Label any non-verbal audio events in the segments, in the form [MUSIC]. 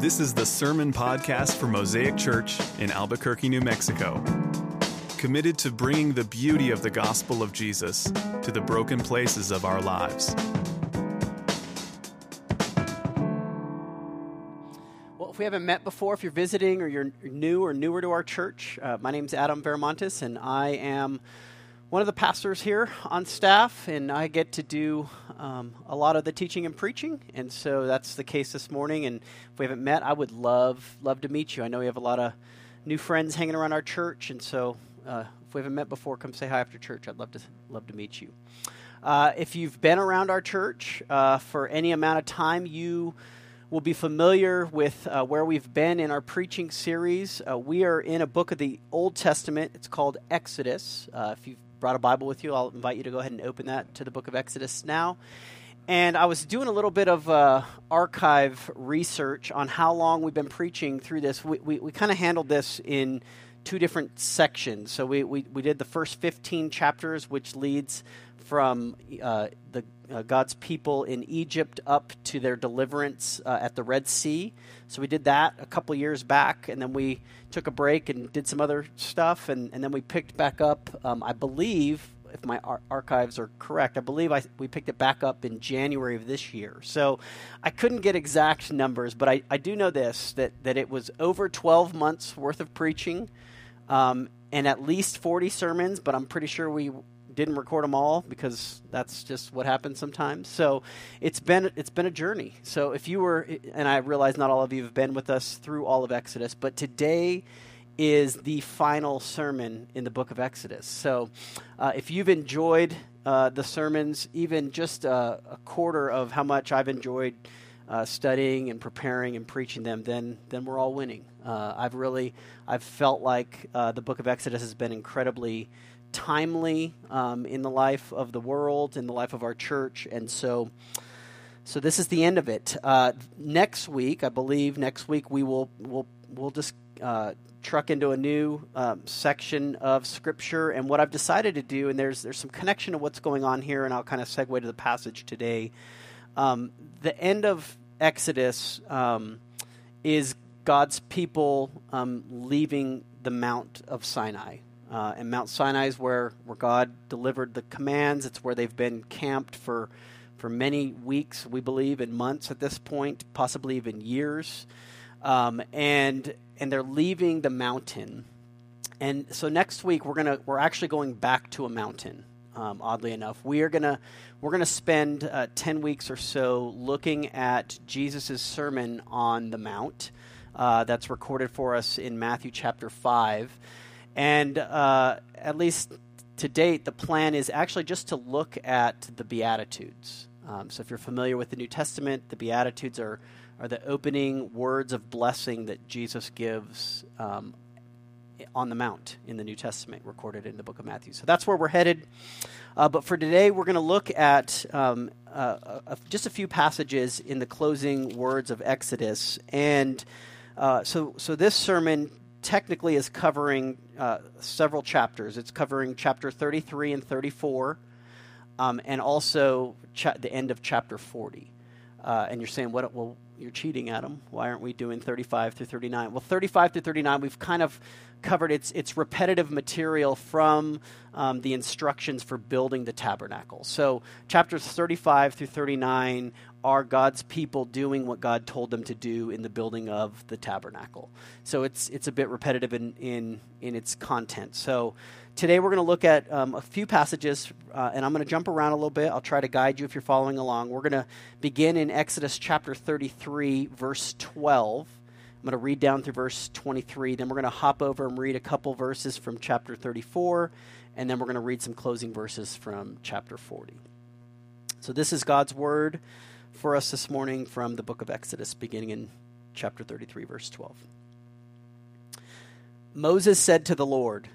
This is the Sermon Podcast for Mosaic Church in Albuquerque, New Mexico. Committed to bringing the beauty of the gospel of Jesus to the broken places of our lives. Well, if we haven't met before, if you're visiting or you're new or newer to our church, uh, my is Adam Veramontes, and I am one of the pastors here on staff, and I get to do um, a lot of the teaching and preaching, and so that's the case this morning. And if we haven't met, I would love love to meet you. I know we have a lot of new friends hanging around our church, and so uh, if we haven't met before, come say hi after church. I'd love to love to meet you. Uh, if you've been around our church uh, for any amount of time, you will be familiar with uh, where we've been in our preaching series. Uh, we are in a book of the Old Testament. It's called Exodus. Uh, if you've brought a Bible with you, I'll invite you to go ahead and open that to the book of Exodus now. And I was doing a little bit of uh, archive research on how long we've been preaching through this. We, we, we kind of handled this in two different sections. So we, we, we did the first 15 chapters, which leads from uh, the uh, God's people in Egypt up to their deliverance uh, at the Red Sea. So we did that a couple years back, and then we took a break and did some other stuff, and, and then we picked back up. Um, I believe, if my ar- archives are correct, I believe I, we picked it back up in January of this year. So I couldn't get exact numbers, but I, I do know this that, that it was over 12 months worth of preaching. Um, and at least 40 sermons, but I'm pretty sure we didn't record them all because that's just what happens sometimes. So it's been it's been a journey. So if you were, and I realize not all of you have been with us through all of Exodus, but today is the final sermon in the book of Exodus. So uh, if you've enjoyed uh, the sermons, even just a, a, quarter of how much I've enjoyed. Uh, studying and preparing and preaching them, then then we're all winning. Uh, I've really I've felt like uh, the Book of Exodus has been incredibly timely um, in the life of the world, in the life of our church, and so. So this is the end of it. Uh, next week, I believe, next week we will we'll we'll just uh, truck into a new um, section of scripture. And what I've decided to do, and there's there's some connection to what's going on here, and I'll kind of segue to the passage today. Um, the end of Exodus um, is God's people um, leaving the Mount of Sinai. Uh, and Mount Sinai is where, where God delivered the commands. It's where they've been camped for, for many weeks, we believe, and months at this point, possibly even years. Um, and, and they're leaving the mountain. And so next week we're gonna we're actually going back to a mountain. Um, oddly enough, we are gonna we're gonna spend uh, ten weeks or so looking at Jesus' sermon on the Mount. Uh, that's recorded for us in Matthew chapter five. And uh, at least to date, the plan is actually just to look at the Beatitudes. Um, so if you're familiar with the New Testament, the Beatitudes are, are the opening words of blessing that Jesus gives um, on the Mount in the New Testament, recorded in the book of Matthew. So that's where we're headed. Uh, but for today, we're going to look at um, uh, uh, just a few passages in the closing words of Exodus. And uh, so, so this sermon technically is covering uh, several chapters. It's covering chapter 33 and 34, um, and also cha- the end of chapter 40. Uh, and you're saying, what? Well, you're cheating, Adam. Why aren't we doing 35 through 39? Well, 35 through 39, we've kind of covered its, its repetitive material from um, the instructions for building the tabernacle. So, chapters 35 through 39 are God's people doing what God told them to do in the building of the tabernacle. So, it's, it's a bit repetitive in, in, in its content. So, today we're going to look at um, a few passages, uh, and I'm going to jump around a little bit. I'll try to guide you if you're following along. We're going to begin in Exodus chapter 33, verse 12. I'm going to read down through verse 23. Then we're going to hop over and read a couple verses from chapter 34. And then we're going to read some closing verses from chapter 40. So, this is God's word for us this morning from the book of Exodus, beginning in chapter 33, verse 12. Moses said to the Lord,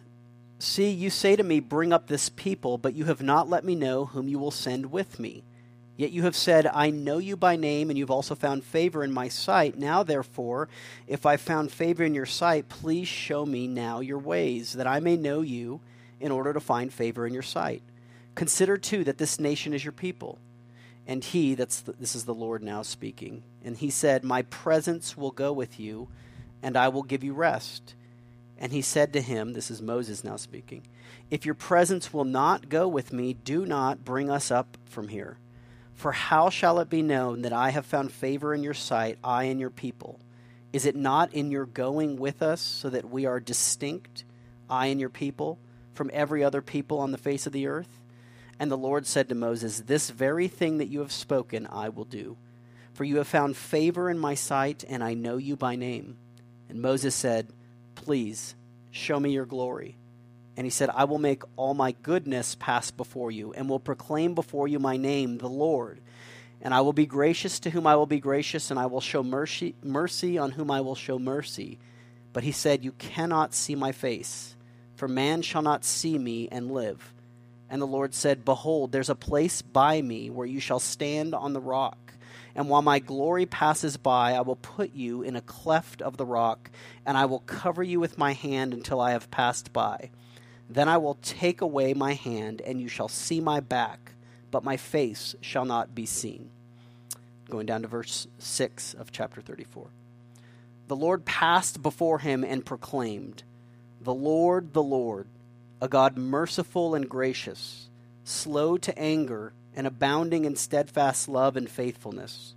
See, you say to me, Bring up this people, but you have not let me know whom you will send with me. Yet you have said, I know you by name, and you've also found favor in my sight. Now, therefore, if I found favor in your sight, please show me now your ways, that I may know you in order to find favor in your sight. Consider, too, that this nation is your people. And he, that's the, this is the Lord now speaking, and he said, My presence will go with you, and I will give you rest. And he said to him, This is Moses now speaking, If your presence will not go with me, do not bring us up from here. For how shall it be known that I have found favor in your sight, I and your people? Is it not in your going with us, so that we are distinct, I and your people, from every other people on the face of the earth? And the Lord said to Moses, This very thing that you have spoken I will do. For you have found favor in my sight, and I know you by name. And Moses said, Please, show me your glory. And he said, I will make all my goodness pass before you, and will proclaim before you my name, the Lord. And I will be gracious to whom I will be gracious, and I will show mercy, mercy on whom I will show mercy. But he said, You cannot see my face, for man shall not see me and live. And the Lord said, Behold, there's a place by me where you shall stand on the rock. And while my glory passes by, I will put you in a cleft of the rock, and I will cover you with my hand until I have passed by. Then I will take away my hand, and you shall see my back, but my face shall not be seen. Going down to verse 6 of chapter 34. The Lord passed before him and proclaimed, The Lord, the Lord a God merciful and gracious, slow to anger, and abounding in steadfast love and faithfulness,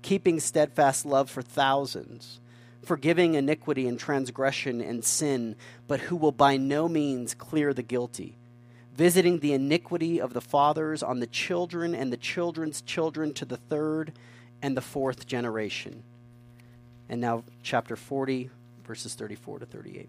keeping steadfast love for thousands, forgiving iniquity and transgression and sin, but who will by no means clear the guilty, visiting the iniquity of the fathers on the children and the children's children to the third and the fourth generation. And now, chapter 40, verses 34 to 38.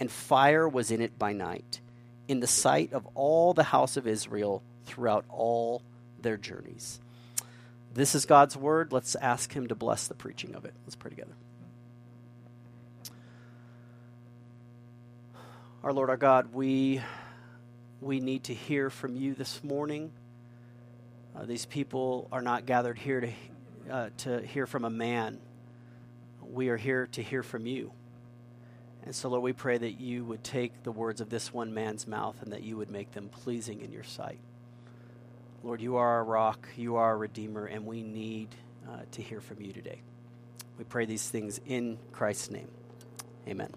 and fire was in it by night, in the sight of all the house of Israel throughout all their journeys. This is God's word. Let's ask Him to bless the preaching of it. Let's pray together. Our Lord, our God, we, we need to hear from you this morning. Uh, these people are not gathered here to, uh, to hear from a man. We are here to hear from you. And so, Lord, we pray that you would take the words of this one man's mouth and that you would make them pleasing in your sight. Lord, you are our rock, you are our Redeemer, and we need uh, to hear from you today. We pray these things in Christ's name. Amen.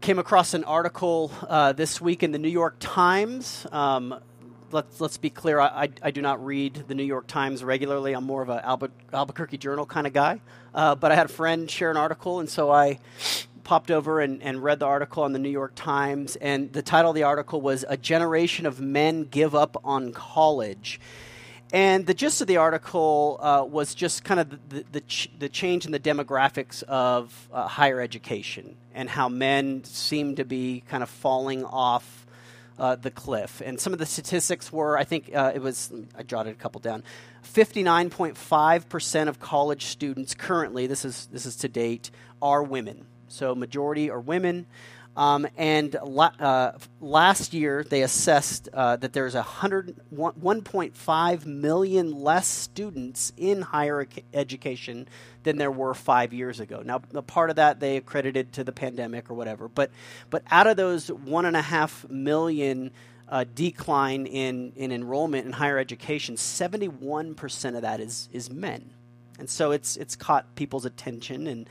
Came across an article uh, this week in the New York Times. Um, let's let's be clear. I, I, I, do not read the New York Times regularly. I'm more of an Albu- Albuquerque Journal kind of guy. Uh, but I had a friend share an article, and so I popped over and, and read the article on the New York Times. And the title of the article was "A Generation of Men Give Up on College." And the gist of the article uh, was just kind of the, the, ch- the, change in the demographics of uh, higher education and how men seem to be kind of falling off uh, the cliff. And some of the statistics were, I think uh, it was, I jotted a couple down. 59.5% of college students currently, this is, this is to date, are women. So majority are women. Um, and la- uh, last year, they assessed uh, that there's 100, 1.5 million less students in higher education than there were five years ago. Now, a part of that they accredited to the pandemic or whatever, but but out of those one and a half million uh, decline in in enrollment in higher education, 71 percent of that is is men, and so it's it's caught people's attention and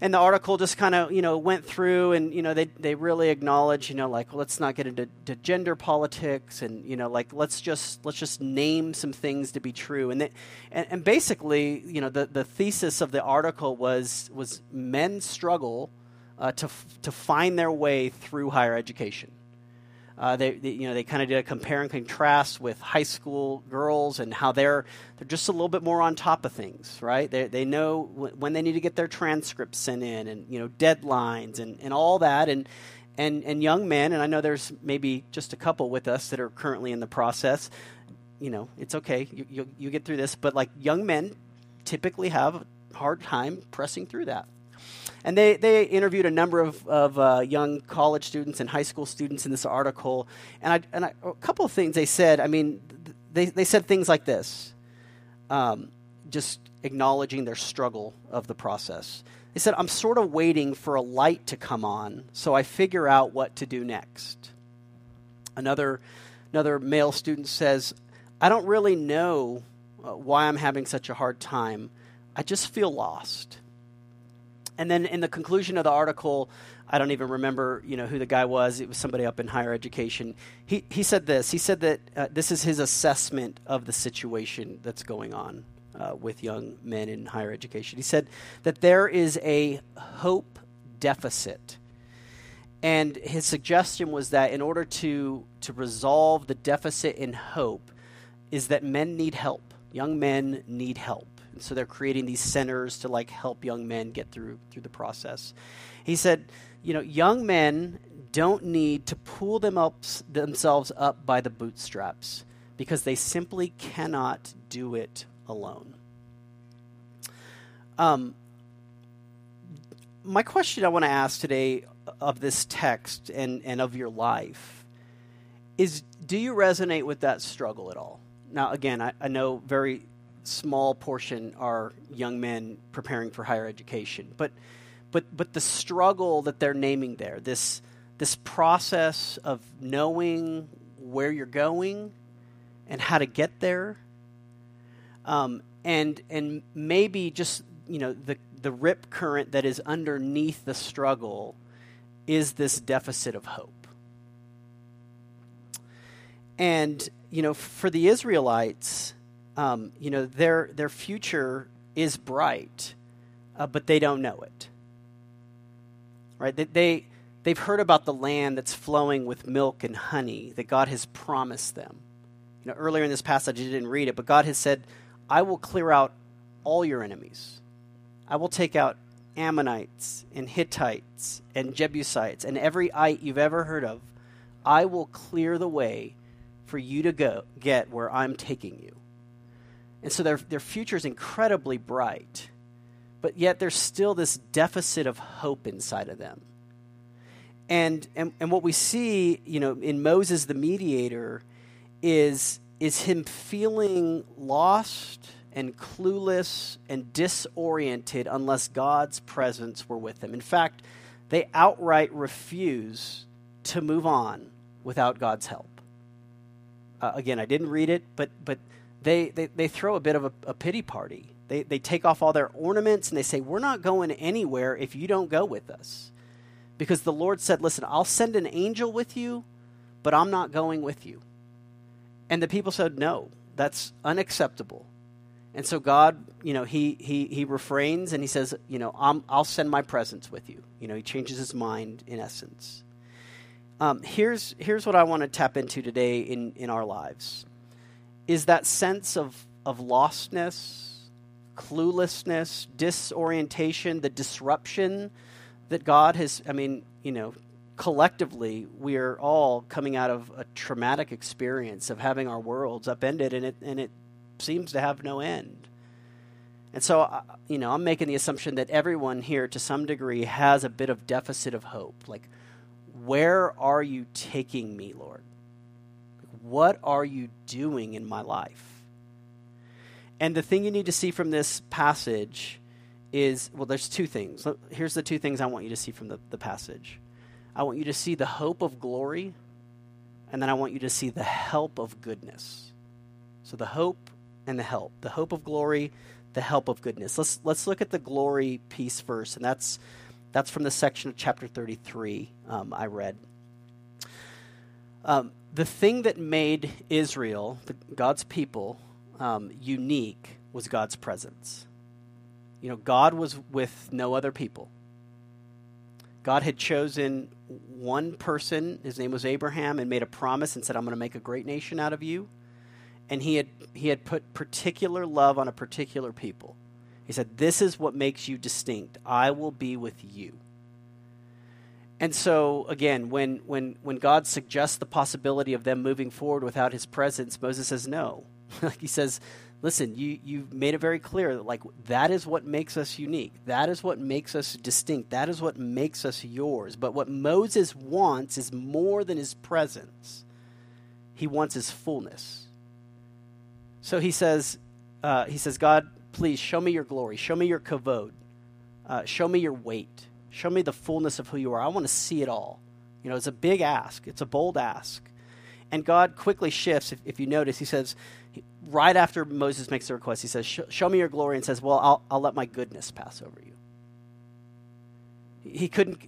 and the article just kind of you know went through and you know they they really acknowledge you know like let's not get into gender politics and you know like let's just let's just name some things to be true. And they, and, and basically you know the the thesis of the article was was men struggle uh, to to find their way through higher education uh, they, they, you know, they kind of did a compare and contrast with high school girls and how they're they're just a little bit more on top of things, right? They, they know w- when they need to get their transcripts sent in, and you know deadlines and, and all that, and and, and young men, and I know there's maybe just a couple with us that are currently in the process. You know, it's okay. You, you, you get through this. But like young men typically have a hard time pressing through that. And they, they interviewed a number of, of uh, young college students and high school students in this article. And, I, and I, a couple of things they said, I mean, they, they said things like this um, just acknowledging their struggle of the process. They said, I'm sort of waiting for a light to come on so I figure out what to do next. Another, another male student says, I don't really know uh, why I'm having such a hard time. I just feel lost. And then in the conclusion of the article, I don't even remember, you know, who the guy was. It was somebody up in higher education. He he said this. He said that uh, this is his assessment of the situation that's going on uh, with young men in higher education. He said that there is a hope deficit. And his suggestion was that in order to, to resolve the deficit in hope, is that men need help. Young men need help. And so they're creating these centers to like help young men get through through the process. He said, you know, young men don't need to pull them up, themselves up by the bootstraps because they simply cannot do it alone. Um, my question I want to ask today of this text and, and of your life is do you resonate with that struggle at all? Now, again, I, I know very small portion are young men preparing for higher education, but but but the struggle that they're naming there, this this process of knowing where you're going and how to get there, um, and and maybe just you know the the rip current that is underneath the struggle is this deficit of hope. And you know, for the Israelites, um, you know their their future is bright, uh, but they don't know it. Right? They, they they've heard about the land that's flowing with milk and honey that God has promised them. You know, earlier in this passage, I didn't read it, but God has said, "I will clear out all your enemies. I will take out Ammonites and Hittites and Jebusites and every ite you've ever heard of. I will clear the way for you to go get where I'm taking you." And so their their future is incredibly bright. But yet there's still this deficit of hope inside of them. And, and and what we see, you know, in Moses the mediator is is him feeling lost and clueless and disoriented unless God's presence were with them. In fact, they outright refuse to move on without God's help. Uh, again, I didn't read it, but, but they, they, they throw a bit of a, a pity party. They, they take off all their ornaments and they say, We're not going anywhere if you don't go with us. Because the Lord said, Listen, I'll send an angel with you, but I'm not going with you. And the people said, No, that's unacceptable. And so God, you know, he he he refrains and he says, you know, i will send my presence with you. You know, he changes his mind in essence. Um, here's here's what I want to tap into today in in our lives, is that sense of of lostness, cluelessness, disorientation, the disruption that God has. I mean, you know, collectively, we are all coming out of a traumatic experience of having our worlds upended, and it and it seems to have no end. And so, uh, you know, I'm making the assumption that everyone here, to some degree, has a bit of deficit of hope. Like, where are you taking me, Lord? What are you doing in my life? And the thing you need to see from this passage is well, there's two things. Here's the two things I want you to see from the, the passage I want you to see the hope of glory, and then I want you to see the help of goodness. So the hope and the help. The hope of glory, the help of goodness. Let's let's look at the glory piece first, and that's that's from the section of chapter 33 um, I read. Um, the thing that made Israel, the, God's people, um, unique was God's presence. You know, God was with no other people. God had chosen one person, his name was Abraham, and made a promise and said, I'm going to make a great nation out of you and he had he had put particular love on a particular people. He said, "This is what makes you distinct. I will be with you." And so again, when when when God suggests the possibility of them moving forward without his presence, Moses says no. [LAUGHS] like he says, listen, you you've made it very clear that like that is what makes us unique. That is what makes us distinct. That is what makes us yours. But what Moses wants is more than his presence. He wants his fullness. So he says, uh, he says, God, please show me your glory. Show me your kavod. Uh, show me your weight. Show me the fullness of who you are. I want to see it all. You know, it's a big ask. It's a bold ask. And God quickly shifts. If, if you notice, he says, right after Moses makes the request, he says, Show me your glory, and says, Well, I'll, I'll let my goodness pass over you. He couldn't,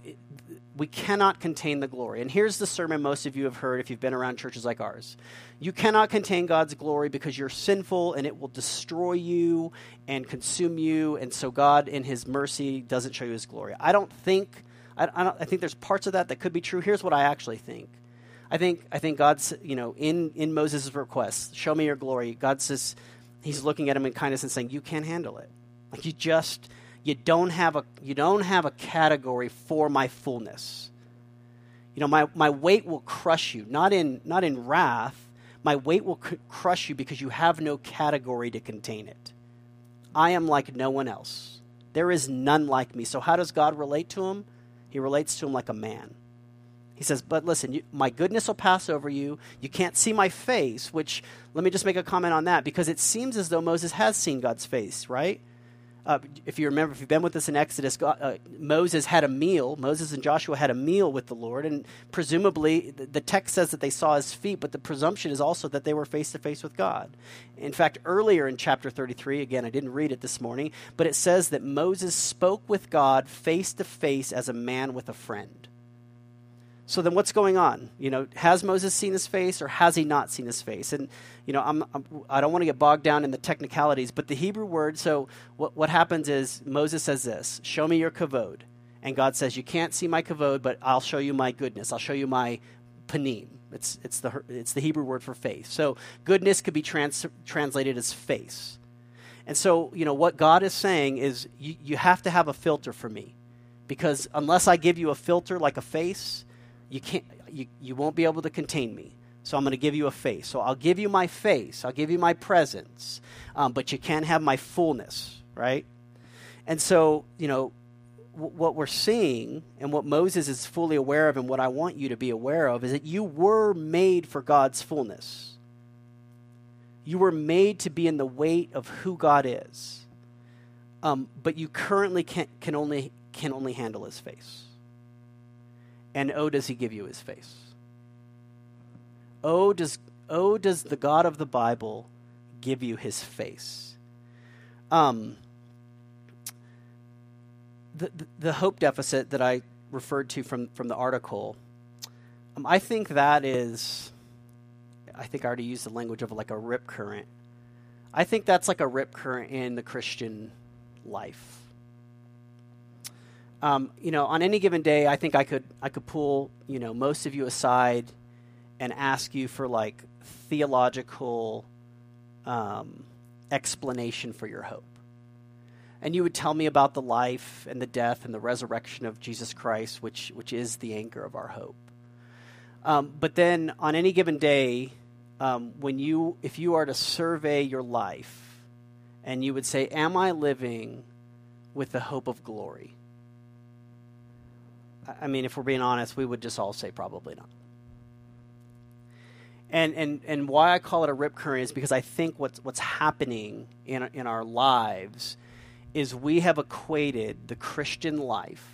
we cannot contain the glory. And here's the sermon most of you have heard if you've been around churches like ours. You cannot contain God's glory because you're sinful and it will destroy you and consume you. And so God, in His mercy, doesn't show you His glory. I don't think, I, I, I think there's parts of that that could be true. Here's what I actually think. I think, I think God's, you know, in, in Moses' request, show me your glory, God says, He's looking at him in kindness and saying, You can't handle it. Like you just, you don't have a you don't have a category for my fullness. You know, my, my weight will crush you, not in not in wrath. My weight will c- crush you because you have no category to contain it. I am like no one else. There is none like me. So how does God relate to him? He relates to him like a man. He says, But listen, you, my goodness will pass over you. You can't see my face, which, let me just make a comment on that, because it seems as though Moses has seen God's face, right? Uh, if you remember, if you've been with us in Exodus, God, uh, Moses had a meal. Moses and Joshua had a meal with the Lord, and presumably the, the text says that they saw his feet, but the presumption is also that they were face to face with God. In fact, earlier in chapter 33, again, I didn't read it this morning, but it says that Moses spoke with God face to face as a man with a friend. So then what's going on? You know, has Moses seen his face or has he not seen his face? And, you know, I'm, I'm, I do not want to get bogged down in the technicalities, but the Hebrew word, so what, what happens is Moses says this Show me your kavod. And God says, You can't see my kavod, but I'll show you my goodness. I'll show you my panim. It's, it's, the, it's the Hebrew word for faith. So goodness could be trans, translated as face. And so, you know, what God is saying is you, you have to have a filter for me. Because unless I give you a filter like a face, you can't you, you won't be able to contain me so i'm going to give you a face. So i'll give you my face i'll give you my presence um, but you can't have my fullness right? And so you know w- what we're seeing and what moses is fully aware of and what i want you to be aware of is that you were made for god's fullness. You were made to be in the weight of who god is um, but you currently can, can only can only handle his face and oh, does he give you his face? Oh, does, oh, does the God of the Bible give you his face? Um, the, the, the hope deficit that I referred to from, from the article, um, I think that is, I think I already used the language of like a rip current. I think that's like a rip current in the Christian life um, you know, on any given day, I think I could I could pull you know most of you aside and ask you for like theological um, explanation for your hope. And you would tell me about the life and the death and the resurrection of Jesus Christ, which which is the anchor of our hope. Um, but then on any given day, um, when you if you are to survey your life, and you would say, "Am I living with the hope of glory?" I mean, if we're being honest, we would just all say probably not. And, and, and why I call it a rip current is because I think what's, what's happening in, in our lives is we have equated the Christian life,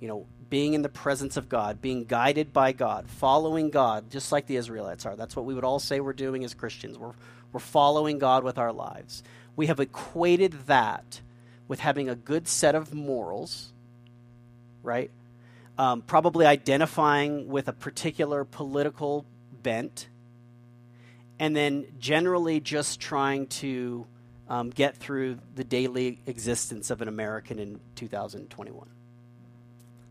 you know, being in the presence of God, being guided by God, following God, just like the Israelites are. That's what we would all say we're doing as Christians. We're, we're following God with our lives. We have equated that with having a good set of morals, right? Um, probably identifying with a particular political bent, and then generally just trying to um, get through the daily existence of an American in 2021.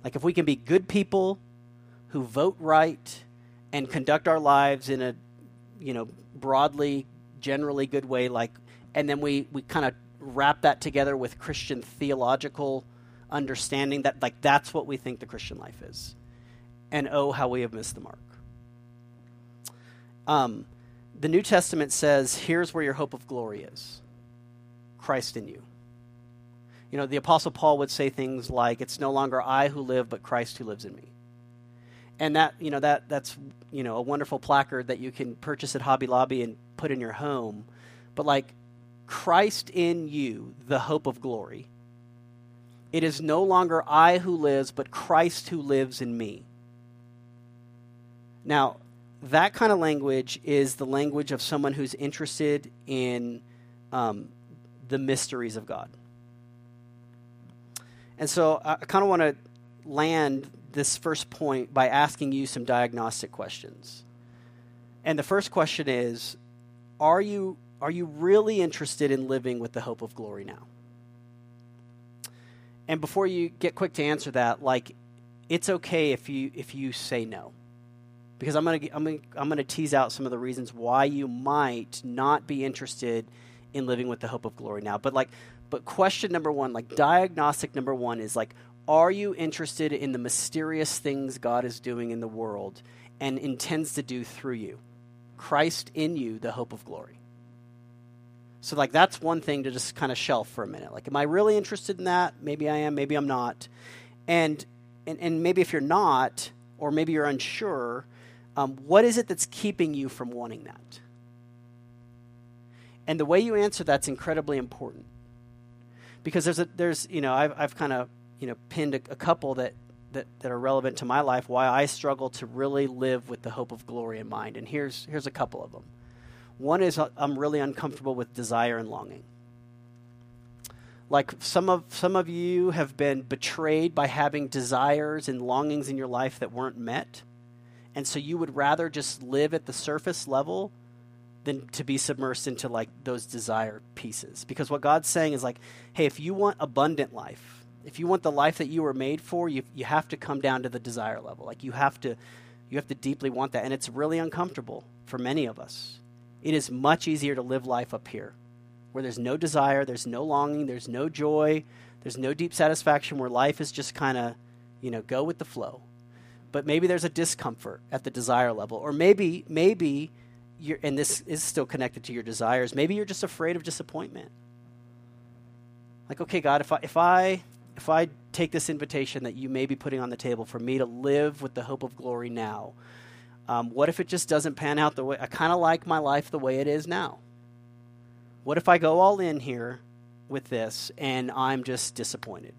Like, if we can be good people who vote right and conduct our lives in a, you know, broadly, generally good way, like, and then we, we kind of wrap that together with Christian theological understanding that like that's what we think the Christian life is. and oh, how we have missed the mark. Um, the New Testament says, here's where your hope of glory is Christ in you. You know, the Apostle Paul would say things like, It's no longer I who live, but Christ who lives in me. And that, you know, that that's you know, a wonderful placard that you can purchase at Hobby Lobby and put in your home. But like Christ in you, the hope of glory. It is no longer I who lives, but Christ who lives in me. Now, that kind of language is the language of someone who's interested in um, the mysteries of God. And so I kind of want to land this first point by asking you some diagnostic questions. And the first question is Are you, are you really interested in living with the hope of glory now? And before you get quick to answer that, like, it's okay if you, if you say no because I'm going to I'm going I'm going to tease out some of the reasons why you might not be interested in living with the hope of glory now. But like but question number 1, like diagnostic number 1 is like are you interested in the mysterious things God is doing in the world and intends to do through you? Christ in you, the hope of glory. So like that's one thing to just kind of shelf for a minute. Like am I really interested in that? Maybe I am, maybe I'm not. And and, and maybe if you're not, or maybe you're unsure, um, what is it that's keeping you from wanting that? And the way you answer that's incredibly important. Because there's a there's you know I've I've kind of you know pinned a, a couple that, that that are relevant to my life why I struggle to really live with the hope of glory in mind. And here's here's a couple of them. One is uh, I'm really uncomfortable with desire and longing. Like some of some of you have been betrayed by having desires and longings in your life that weren't met and so you would rather just live at the surface level than to be submersed into like those desire pieces. Because what God's saying is like, hey, if you want abundant life, if you want the life that you were made for, you you have to come down to the desire level. Like you have to you have to deeply want that and it's really uncomfortable for many of us. It is much easier to live life up here where there's no desire, there's no longing, there's no joy, there's no deep satisfaction where life is just kind of, you know, go with the flow. But maybe there's a discomfort at the desire level or maybe maybe you're and this is still connected to your desires maybe you're just afraid of disappointment. Like okay god if i if i if i take this invitation that you may be putting on the table for me to live with the hope of glory now um, what if it just doesn't pan out the way i kind of like my life the way it is now. What if i go all in here with this and i'm just disappointed?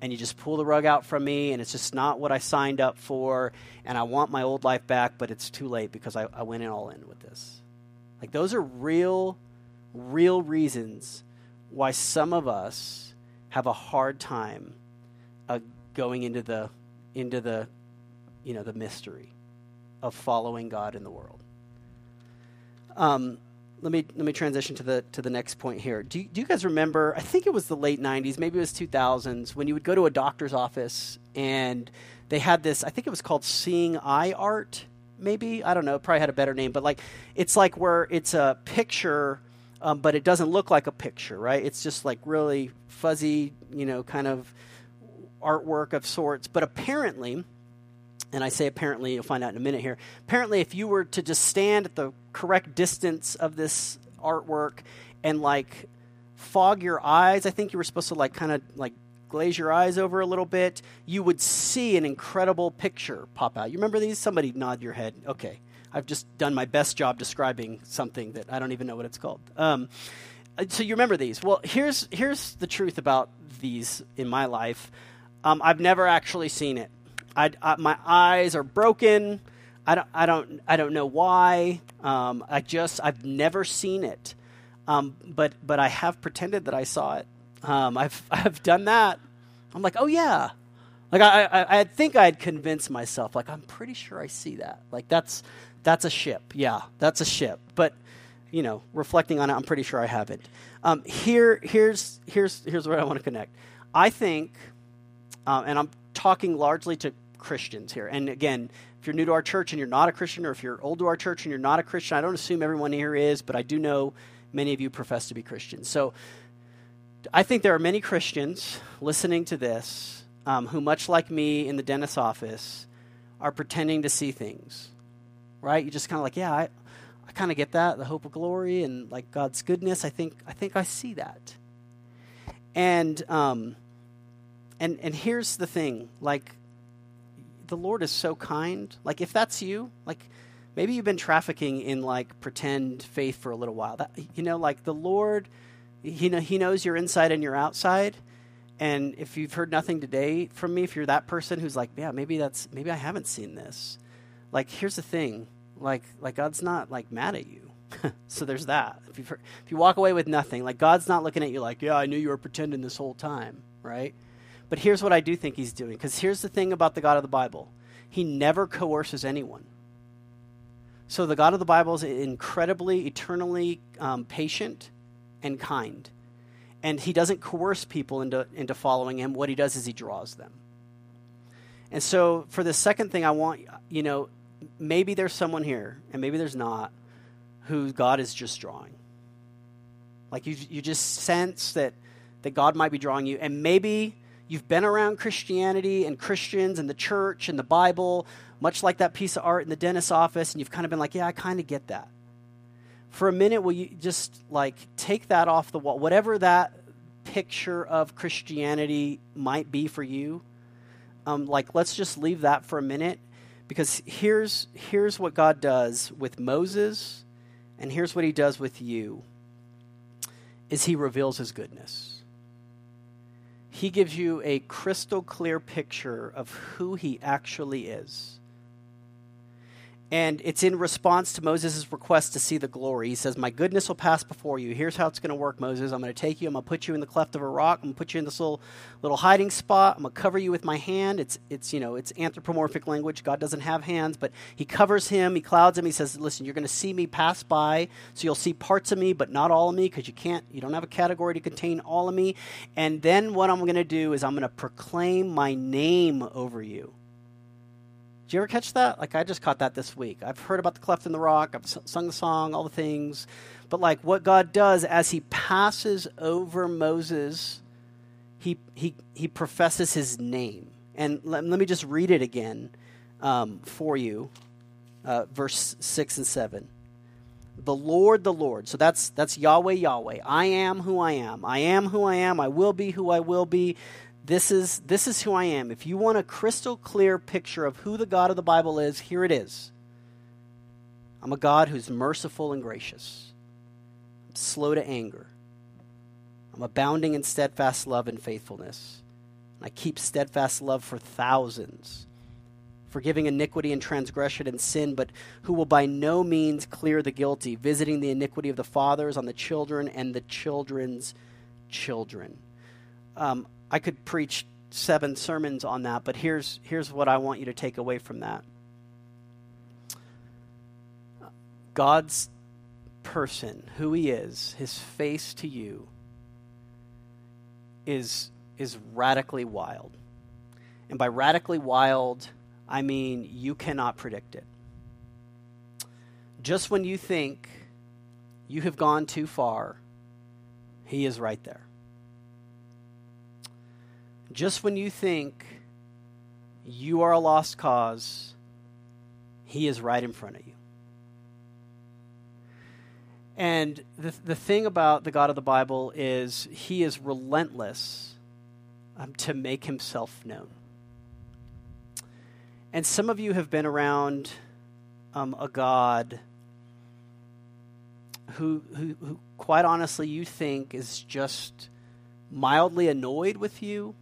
And you just pull the rug out from me and it's just not what I signed up for and I want my old life back, but it's too late because I, I went in all in with this. Like those are real, real reasons why some of us have a hard time uh, going into the into the you know the mystery of following God in the world. Um, let me let me transition to the to the next point here. Do you, do you guys remember? I think it was the late '90s, maybe it was 2000s, when you would go to a doctor's office and they had this. I think it was called Seeing Eye Art. Maybe I don't know. Probably had a better name, but like it's like where it's a picture, um, but it doesn't look like a picture, right? It's just like really fuzzy, you know, kind of artwork of sorts. But apparently, and I say apparently, you'll find out in a minute here. Apparently, if you were to just stand at the correct distance of this artwork and like fog your eyes. I think you were supposed to like kind of like glaze your eyes over a little bit. You would see an incredible picture pop out. You remember these? Somebody nod your head. Okay. I've just done my best job describing something that I don't even know what it's called. Um, so you remember these? Well, here's here's the truth about these in my life. Um, I've never actually seen it. I, I, my eyes are broken. I don't, I don't, I don't know why. Um, I just, I've never seen it, um, but, but I have pretended that I saw it. Um, I've, [LAUGHS] I've done that. I'm like, oh yeah, like I, I, I think I'd convince myself, like I'm pretty sure I see that. Like that's, that's a ship. Yeah, that's a ship. But, you know, reflecting on it, I'm pretty sure I haven't. Um, here, here's, here's, here's where I want to connect. I think, uh, and I'm talking largely to Christians here. And again, if you're new to our church and you're not a Christian, or if you're old to our church and you're not a Christian, I don't assume everyone here is, but I do know many of you profess to be Christians. So I think there are many Christians listening to this um, who, much like me in the dentist's office, are pretending to see things, right? You just kind of like, yeah, I, I kind of get that, the hope of glory and like God's goodness. I think, I think I see that. And, um, and, and here's the thing, like, the Lord is so kind. Like, if that's you, like, maybe you've been trafficking in like pretend faith for a little while. That you know, like the Lord, he know, he knows your inside and your outside. And if you've heard nothing today from me, if you're that person who's like, yeah, maybe that's maybe I haven't seen this. Like, here's the thing, like like God's not like mad at you. [LAUGHS] so there's that. If you if you walk away with nothing, like God's not looking at you like, yeah, I knew you were pretending this whole time, right? But here's what I do think He's doing, because here's the thing about the God of the Bible: He never coerces anyone. So the God of the Bible is incredibly, eternally um, patient and kind. And he doesn't coerce people into, into following him. What he does is he draws them. And so for the second thing, I want, you know, maybe there's someone here, and maybe there's not, who God is just drawing. Like you, you just sense that, that God might be drawing you. And maybe you've been around Christianity and Christians and the church and the Bible much like that piece of art in the dentist's office, and you've kind of been like, yeah, I kind of get that. For a minute, will you just like take that off the wall? Whatever that picture of Christianity might be for you, um, like let's just leave that for a minute because here's here's what God does with Moses, and here's what He does with you. Is He reveals His goodness. He gives you a crystal clear picture of who He actually is. And it's in response to Moses' request to see the glory. He says, My goodness will pass before you. Here's how it's going to work, Moses. I'm going to take you, I'm going to put you in the cleft of a rock, I'm going to put you in this little little hiding spot. I'm going to cover you with my hand. It's it's you know, it's anthropomorphic language. God doesn't have hands, but he covers him, he clouds him, he says, Listen, you're going to see me pass by, so you'll see parts of me, but not all of me, because you can't you don't have a category to contain all of me. And then what I'm going to do is I'm going to proclaim my name over you. Did you ever catch that? Like, I just caught that this week. I've heard about the cleft in the rock, I've sung the song, all the things. But, like, what God does as He passes over Moses, He, he, he professes His name. And let, let me just read it again um, for you uh, verse 6 and 7 the Lord, the Lord. So that's that's Yahweh, Yahweh. I am who I am. I am who I am. I will be who I will be. This is, this is who I am. If you want a crystal clear picture of who the God of the Bible is, here it is. I'm a God who's merciful and gracious. I'm slow to anger. I'm abounding in steadfast love and faithfulness. And I keep steadfast love for thousands, forgiving iniquity and transgression and sin, but who will by no means clear the guilty, visiting the iniquity of the fathers on the children and the children's children. Um, I could preach seven sermons on that, but here's, here's what I want you to take away from that God's person, who he is, his face to you, is, is radically wild. And by radically wild, I mean you cannot predict it. Just when you think you have gone too far, he is right there just when you think you are a lost cause, He is right in front of you. And the, the thing about the God of the Bible is He is relentless um, to make Himself known. And some of you have been around um, a God who, who, who, quite honestly, you think is just mildly annoyed with you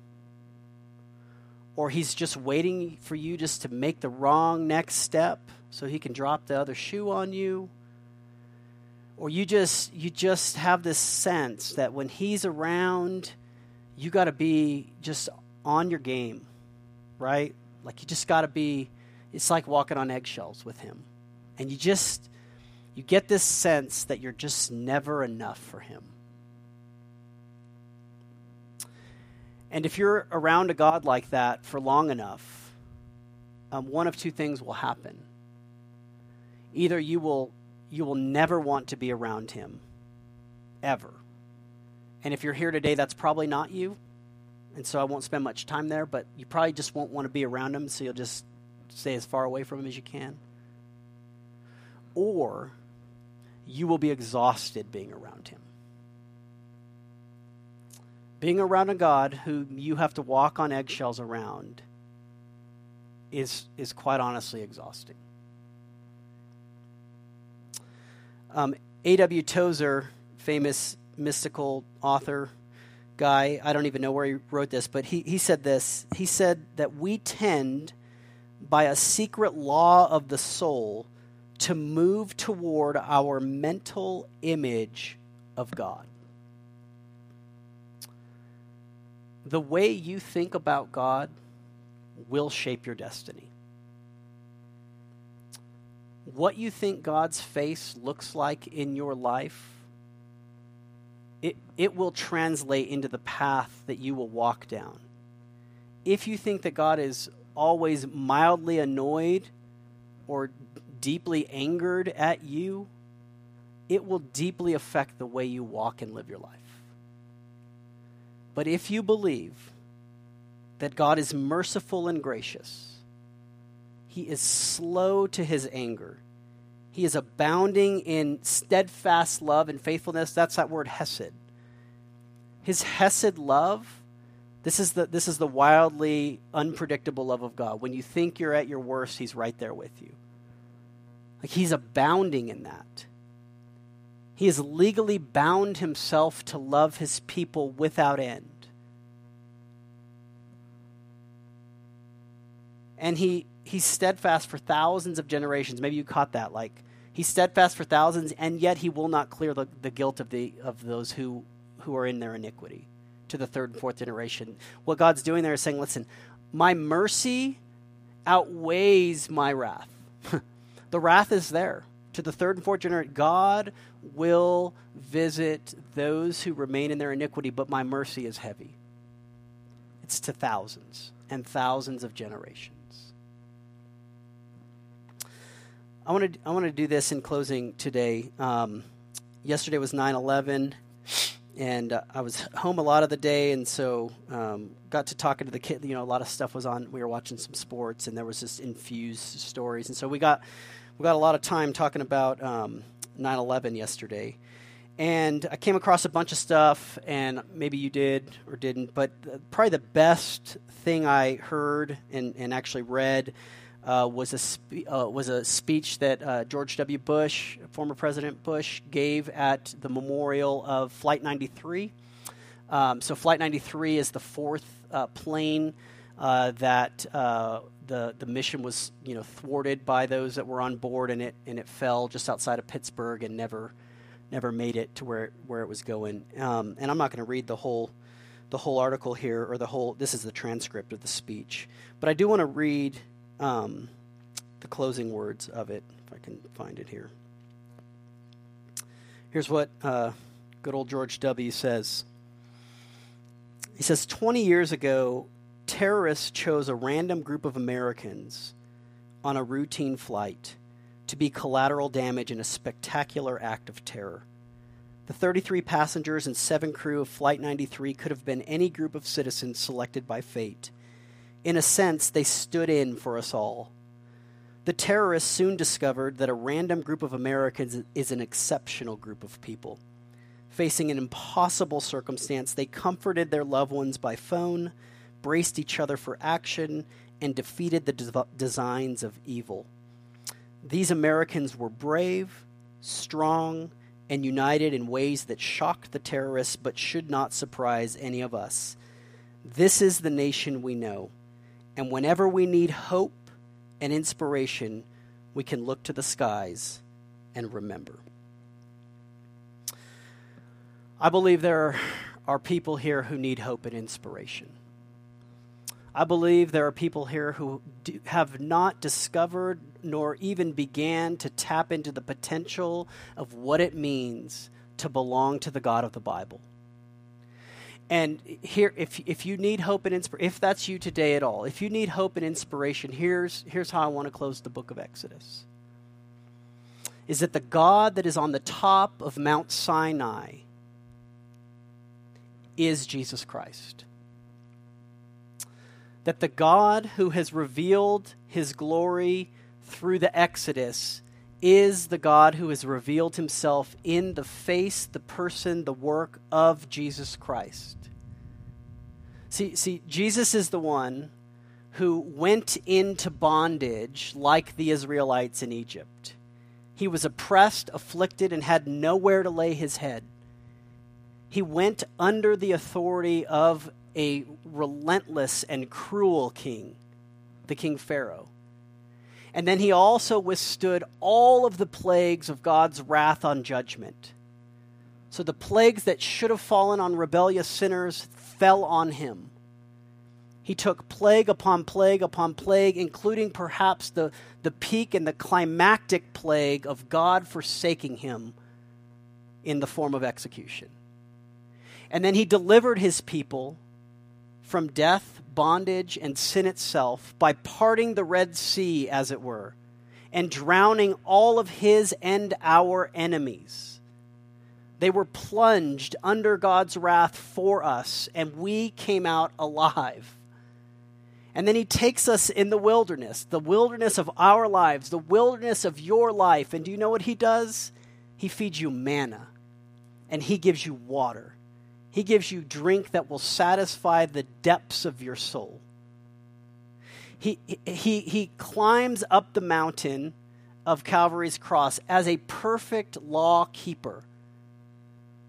or he's just waiting for you just to make the wrong next step so he can drop the other shoe on you. Or you just you just have this sense that when he's around you got to be just on your game right? Like you just got to be it's like walking on eggshells with him. And you just you get this sense that you're just never enough for him And if you're around a God like that for long enough, um, one of two things will happen. Either you will, you will never want to be around him, ever. And if you're here today, that's probably not you. And so I won't spend much time there, but you probably just won't want to be around him, so you'll just stay as far away from him as you can. Or you will be exhausted being around him. Being around a God who you have to walk on eggshells around is, is quite honestly exhausting. Um, A.W. Tozer, famous mystical author, guy, I don't even know where he wrote this, but he, he said this. He said that we tend, by a secret law of the soul, to move toward our mental image of God. The way you think about God will shape your destiny. What you think God's face looks like in your life, it, it will translate into the path that you will walk down. If you think that God is always mildly annoyed or deeply angered at you, it will deeply affect the way you walk and live your life. But if you believe that God is merciful and gracious, He is slow to His anger, He is abounding in steadfast love and faithfulness. That's that word hesed. His hesed love. This is, the, this is the wildly unpredictable love of God. When you think you're at your worst, He's right there with you. Like he's abounding in that. He has legally bound himself to love his people without end. And he he's steadfast for thousands of generations. Maybe you caught that. Like he's steadfast for thousands, and yet he will not clear the, the guilt of the of those who who are in their iniquity to the third and fourth generation. What God's doing there is saying, listen, my mercy outweighs my wrath. [LAUGHS] the wrath is there. To the third and fourth generation, God will visit those who remain in their iniquity, but my mercy is heavy. It's to thousands and thousands of generations. I want to I want to do this in closing today. Um, yesterday was 9/11, and uh, I was home a lot of the day, and so um, got to talking to the kid. You know, a lot of stuff was on. We were watching some sports, and there was just infused stories, and so we got we got a lot of time talking about um, 9/11 yesterday, and I came across a bunch of stuff, and maybe you did or didn't, but probably the best thing I heard and, and actually read uh, was a spe- uh, was a speech that uh, George W. Bush, former President Bush, gave at the memorial of Flight 93. Um, so Flight 93 is the fourth uh, plane uh, that uh, the the mission was you know thwarted by those that were on board, and it and it fell just outside of Pittsburgh and never never made it to where where it was going. Um, and I'm not going to read the whole the whole article here or the whole. This is the transcript of the speech, but I do want to read um, the closing words of it if I can find it here. Here's what uh, good old George W. says. He says, 20 years ago, terrorists chose a random group of Americans on a routine flight to be collateral damage in a spectacular act of terror. The 33 passengers and seven crew of Flight 93 could have been any group of citizens selected by fate. In a sense, they stood in for us all. The terrorists soon discovered that a random group of Americans is an exceptional group of people. Facing an impossible circumstance, they comforted their loved ones by phone, braced each other for action, and defeated the de- designs of evil. These Americans were brave, strong, and united in ways that shocked the terrorists but should not surprise any of us. This is the nation we know, and whenever we need hope and inspiration, we can look to the skies and remember. I believe there are people here who need hope and inspiration. I believe there are people here who do, have not discovered nor even began to tap into the potential of what it means to belong to the God of the Bible. And here, if, if you need hope and inspiration, if that's you today at all, if you need hope and inspiration, here's, here's how I want to close the book of Exodus. Is that the God that is on the top of Mount Sinai is Jesus Christ that the God who has revealed his glory through the Exodus is the God who has revealed himself in the face, the person, the work of Jesus Christ. See, see, Jesus is the one who went into bondage like the Israelites in Egypt. He was oppressed, afflicted, and had nowhere to lay his head. He went under the authority of a relentless and cruel king, the king Pharaoh. And then he also withstood all of the plagues of God's wrath on judgment. So the plagues that should have fallen on rebellious sinners fell on him. He took plague upon plague upon plague, including perhaps the, the peak and the climactic plague of God forsaking him in the form of execution. And then he delivered his people from death, bondage, and sin itself by parting the Red Sea, as it were, and drowning all of his and our enemies. They were plunged under God's wrath for us, and we came out alive. And then he takes us in the wilderness, the wilderness of our lives, the wilderness of your life. And do you know what he does? He feeds you manna, and he gives you water. He gives you drink that will satisfy the depths of your soul. He, he, he climbs up the mountain of Calvary's cross as a perfect law keeper.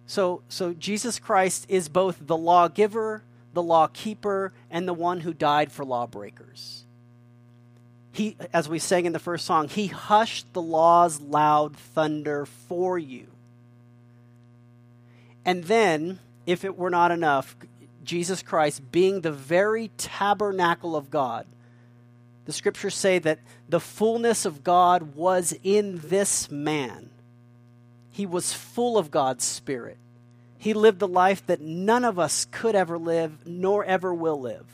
So, so Jesus Christ is both the lawgiver, the law keeper, and the one who died for lawbreakers. He, as we sang in the first song, he hushed the law's loud thunder for you. And then if it were not enough, Jesus Christ being the very tabernacle of God. The scriptures say that the fullness of God was in this man. He was full of God's Spirit. He lived the life that none of us could ever live, nor ever will live.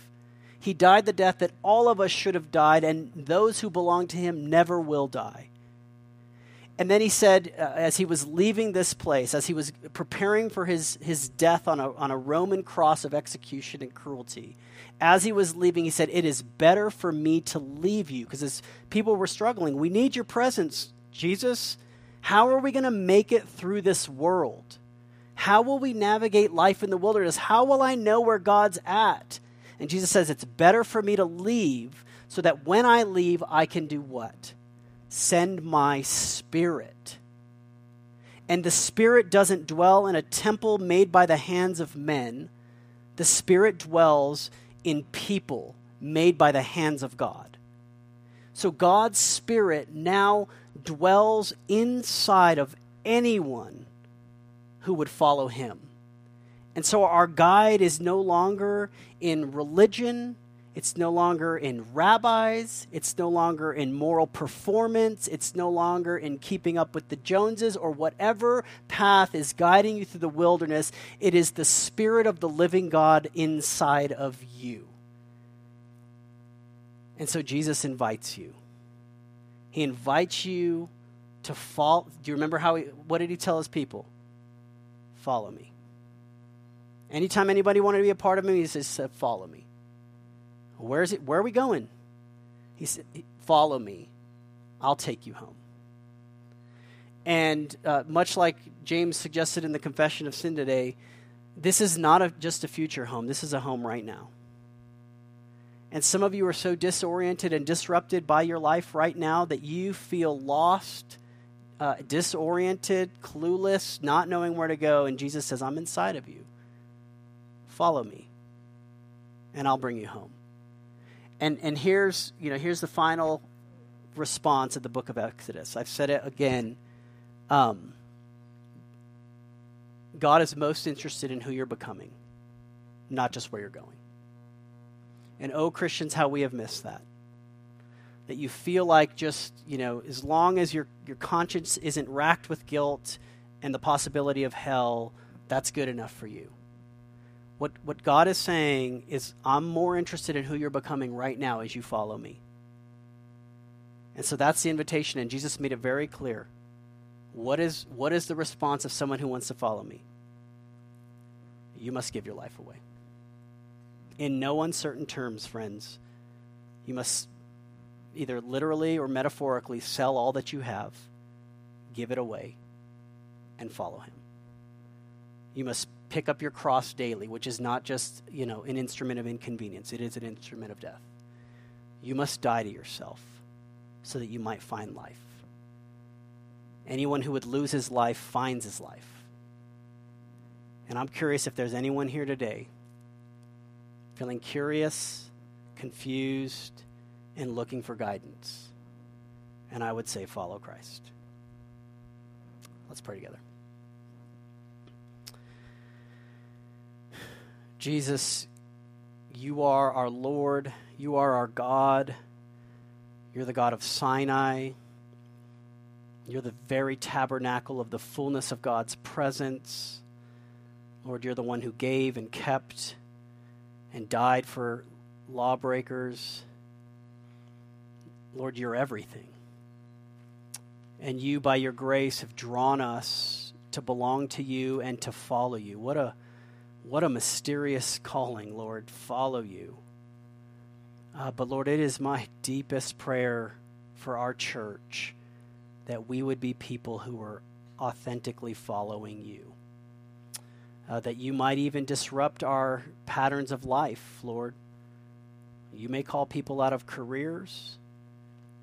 He died the death that all of us should have died, and those who belong to him never will die. And then he said, uh, as he was leaving this place, as he was preparing for his, his death on a, on a Roman cross of execution and cruelty, as he was leaving, he said, It is better for me to leave you. Because as people were struggling, we need your presence, Jesus. How are we going to make it through this world? How will we navigate life in the wilderness? How will I know where God's at? And Jesus says, It's better for me to leave so that when I leave, I can do what? Send my spirit. And the spirit doesn't dwell in a temple made by the hands of men, the spirit dwells in people made by the hands of God. So God's spirit now dwells inside of anyone who would follow him. And so our guide is no longer in religion it's no longer in rabbis. It's no longer in moral performance. It's no longer in keeping up with the Joneses or whatever path is guiding you through the wilderness. It is the Spirit of the living God inside of you. And so Jesus invites you. He invites you to fall. Do you remember how he, what did he tell his people? Follow me. Anytime anybody wanted to be a part of me, he says, follow me. Where is it? Where are we going? He said, Follow me. I'll take you home. And uh, much like James suggested in the Confession of Sin today, this is not a, just a future home. This is a home right now. And some of you are so disoriented and disrupted by your life right now that you feel lost, uh, disoriented, clueless, not knowing where to go. And Jesus says, I'm inside of you. Follow me, and I'll bring you home. And, and here's, you know, here's the final response of the book of Exodus. I've said it again. Um, God is most interested in who you're becoming, not just where you're going. And oh, Christians, how we have missed that. That you feel like just, you know, as long as your, your conscience isn't racked with guilt and the possibility of hell, that's good enough for you. What, what God is saying is, I'm more interested in who you're becoming right now as you follow me. And so that's the invitation, and Jesus made it very clear. What is, what is the response of someone who wants to follow me? You must give your life away. In no uncertain terms, friends, you must either literally or metaphorically sell all that you have, give it away, and follow him. You must pick up your cross daily, which is not just, you know, an instrument of inconvenience, it is an instrument of death. You must die to yourself so that you might find life. Anyone who would lose his life finds his life. And I'm curious if there's anyone here today feeling curious, confused, and looking for guidance. And I would say, follow Christ. Let's pray together. Jesus, you are our Lord, you are our God, you're the God of Sinai. You're the very tabernacle of the fullness of God's presence. Lord, you're the one who gave and kept and died for lawbreakers. Lord, you're everything. And you, by your grace, have drawn us to belong to you and to follow you. What a, what a mysterious calling, Lord. Follow you. Uh, but Lord, it is my deepest prayer for our church that we would be people who are authentically following you. Uh, that you might even disrupt our patterns of life, Lord. You may call people out of careers.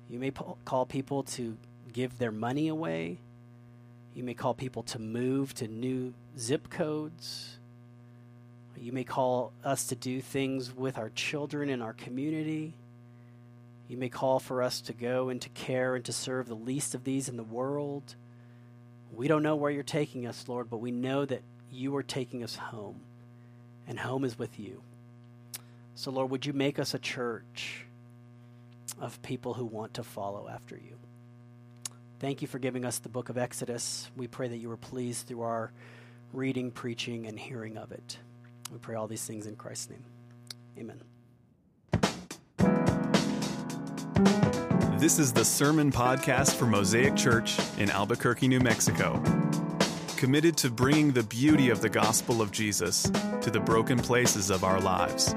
You may po- call people to give their money away. You may call people to move to new zip codes. You may call us to do things with our children in our community. You may call for us to go and to care and to serve the least of these in the world. We don't know where you're taking us, Lord, but we know that you are taking us home, and home is with you. So, Lord, would you make us a church of people who want to follow after you? Thank you for giving us the book of Exodus. We pray that you were pleased through our reading, preaching, and hearing of it. We pray all these things in Christ's name. Amen. This is the Sermon Podcast for Mosaic Church in Albuquerque, New Mexico. Committed to bringing the beauty of the gospel of Jesus to the broken places of our lives.